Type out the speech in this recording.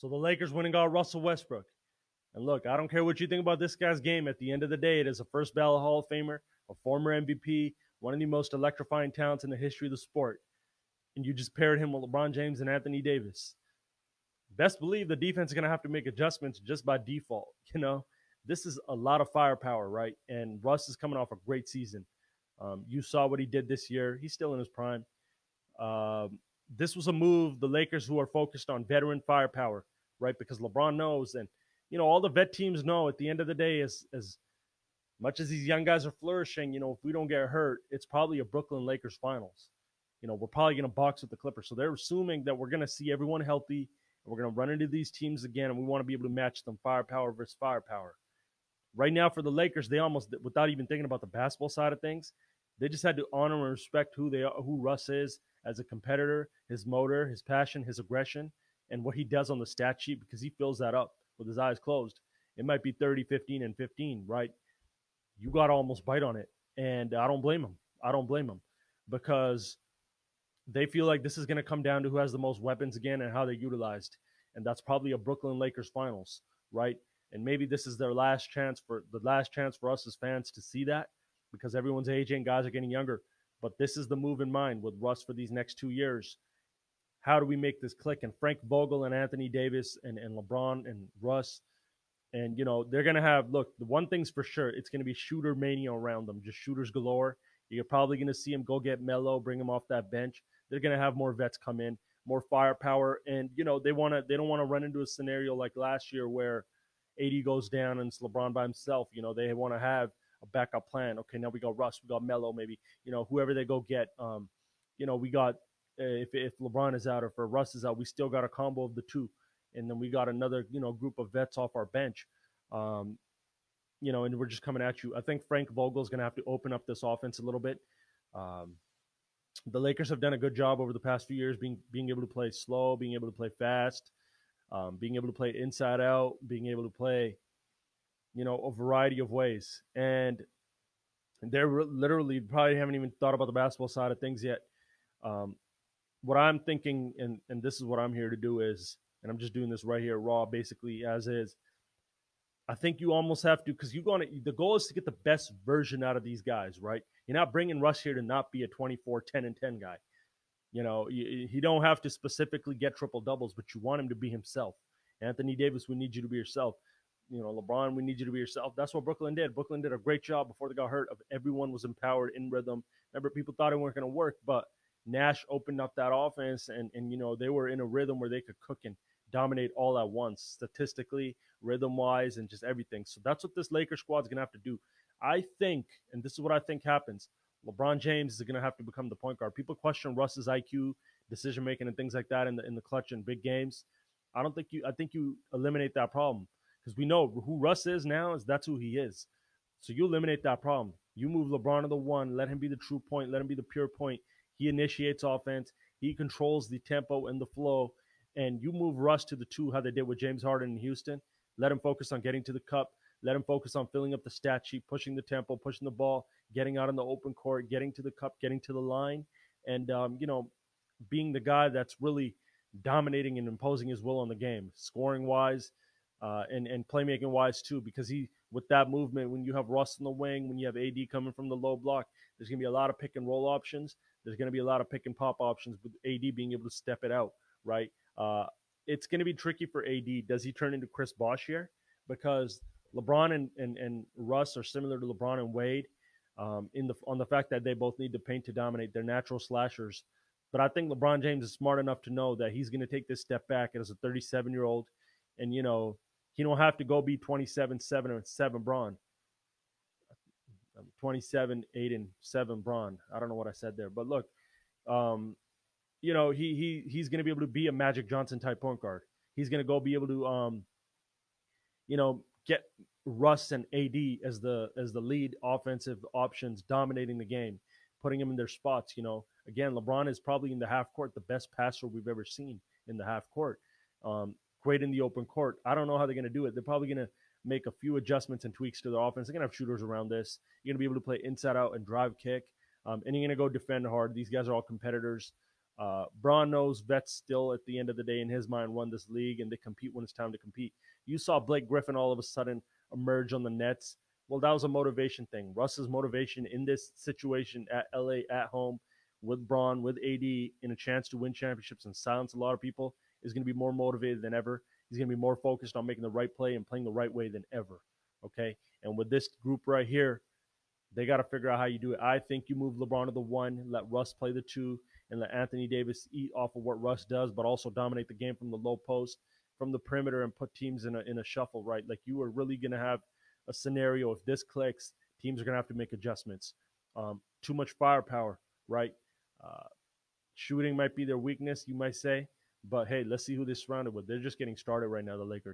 So the Lakers went and got Russell Westbrook. And look, I don't care what you think about this guy's game. At the end of the day, it is a first ballot Hall of Famer, a former MVP, one of the most electrifying talents in the history of the sport. And you just paired him with LeBron James and Anthony Davis. Best believe the defense is going to have to make adjustments just by default. You know, this is a lot of firepower, right? And Russ is coming off a great season. Um, you saw what he did this year. He's still in his prime. Um, this was a move the Lakers who are focused on veteran firepower, right? Because LeBron knows, and you know all the vet teams know. At the end of the day, as as much as these young guys are flourishing, you know, if we don't get hurt, it's probably a Brooklyn Lakers finals. You know, we're probably going to box with the Clippers. So they're assuming that we're going to see everyone healthy and we're going to run into these teams again, and we want to be able to match them firepower versus firepower. Right now, for the Lakers, they almost, without even thinking about the basketball side of things, they just had to honor and respect who they are, who Russ is as a competitor, his motor, his passion, his aggression, and what he does on the stat sheet because he fills that up with his eyes closed. It might be 30, 15, and 15, right? You got to almost bite on it. And I don't blame him. I don't blame him because they feel like this is going to come down to who has the most weapons again and how they're utilized. And that's probably a Brooklyn Lakers finals, right? And maybe this is their last chance for the last chance for us as fans to see that because everyone's aging, guys are getting younger. But this is the move in mind with Russ for these next two years. How do we make this click? And Frank Vogel and Anthony Davis and, and LeBron and Russ, and you know, they're gonna have look, the one thing's for sure, it's gonna be shooter mania around them, just shooters galore. You're probably gonna see him go get Melo, bring him off that bench. They're going to have more vets come in, more firepower, and you know they want to. They don't want to run into a scenario like last year where AD goes down and it's LeBron by himself. You know they want to have a backup plan. Okay, now we got Russ, we got Melo, maybe you know whoever they go get. Um, you know we got if if LeBron is out or if Russ is out, we still got a combo of the two, and then we got another you know group of vets off our bench. Um, you know, and we're just coming at you. I think Frank Vogel is going to have to open up this offense a little bit. Um, the Lakers have done a good job over the past few years being being able to play slow, being able to play fast, um, being able to play inside out, being able to play, you know, a variety of ways. And they're literally probably haven't even thought about the basketball side of things yet. Um, what I'm thinking, and and this is what I'm here to do is, and I'm just doing this right here, raw, basically as is. I think you almost have to because you're going to. The goal is to get the best version out of these guys, right? You're not bringing Russ here to not be a 24, 10, and 10 guy. You know, you don't have to specifically get triple doubles, but you want him to be himself. Anthony Davis, we need you to be yourself. You know, LeBron, we need you to be yourself. That's what Brooklyn did. Brooklyn did a great job before they got hurt. Of everyone was empowered in rhythm. Remember, people thought it weren't going to work, but Nash opened up that offense, and and you know they were in a rhythm where they could cook and dominate all at once, statistically, rhythm wise, and just everything. So that's what this Lakers squad is going to have to do. I think, and this is what I think happens LeBron James is to have to become the point guard. People question Russ's IQ, decision making, and things like that in the in the clutch and big games. I don't think you. I think you eliminate that problem because we know who Russ is now. Is that's who he is. So you eliminate that problem. You move LeBron to the one. Let him be the true point. Let him be the pure point. He initiates offense. He controls the tempo and the flow and you move Russ to the two, how they did with James Harden in Houston. Let him focus on getting to the cup. Let him focus on filling up the stat sheet, pushing the tempo, pushing the ball, getting out in the open court, getting to the cup, getting to the line, and um, you know, being the guy that's really dominating and imposing his will on the game, scoring wise, uh, and and playmaking wise too. Because he, with that movement, when you have Russ in the wing, when you have AD coming from the low block, there's gonna be a lot of pick and roll options. There's gonna be a lot of pick and pop options with AD being able to step it out, right? Uh, it's going to be tricky for AD. Does he turn into Chris Bosh here? Because LeBron and, and, and Russ are similar to LeBron and Wade um, in the on the fact that they both need to paint to dominate. They're natural slashers. But I think LeBron James is smart enough to know that he's going to take this step back as a 37 year old, and you know he don't have to go be 27, seven and seven Bron. 27, 8, and 7 Bron. I don't know what I said there. But look, um, you know, he he he's going to be able to be a Magic Johnson type point guard. He's going to go be able to, um, you know, get Russ and AD as the as the lead offensive options, dominating the game, putting them in their spots. You know, again, LeBron is probably in the half court the best passer we've ever seen in the half court. Um, great in the open court. I don't know how they're going to do it. They're probably going to make a few adjustments and tweaks to their offense. They're going to have shooters around this. You're going to be able to play inside out and drive kick. Um, and you're going to go defend hard. These guys are all competitors. Uh, Bron knows vets still at the end of the day in his mind won this league and they compete when it's time to compete. You saw Blake Griffin all of a sudden emerge on the Nets. Well, that was a motivation thing. Russ's motivation in this situation at LA at home with Bron, with AD, in a chance to win championships and silence a lot of people is going to be more motivated than ever. He's going to be more focused on making the right play and playing the right way than ever. Okay. And with this group right here, they got to figure out how you do it. I think you move LeBron to the one, let Russ play the two, and let Anthony Davis eat off of what Russ does, but also dominate the game from the low post, from the perimeter, and put teams in a in a shuffle. Right, like you are really going to have a scenario if this clicks, teams are going to have to make adjustments. Um, too much firepower, right? Uh, shooting might be their weakness, you might say, but hey, let's see who they're surrounded with. They're just getting started right now, the Lakers.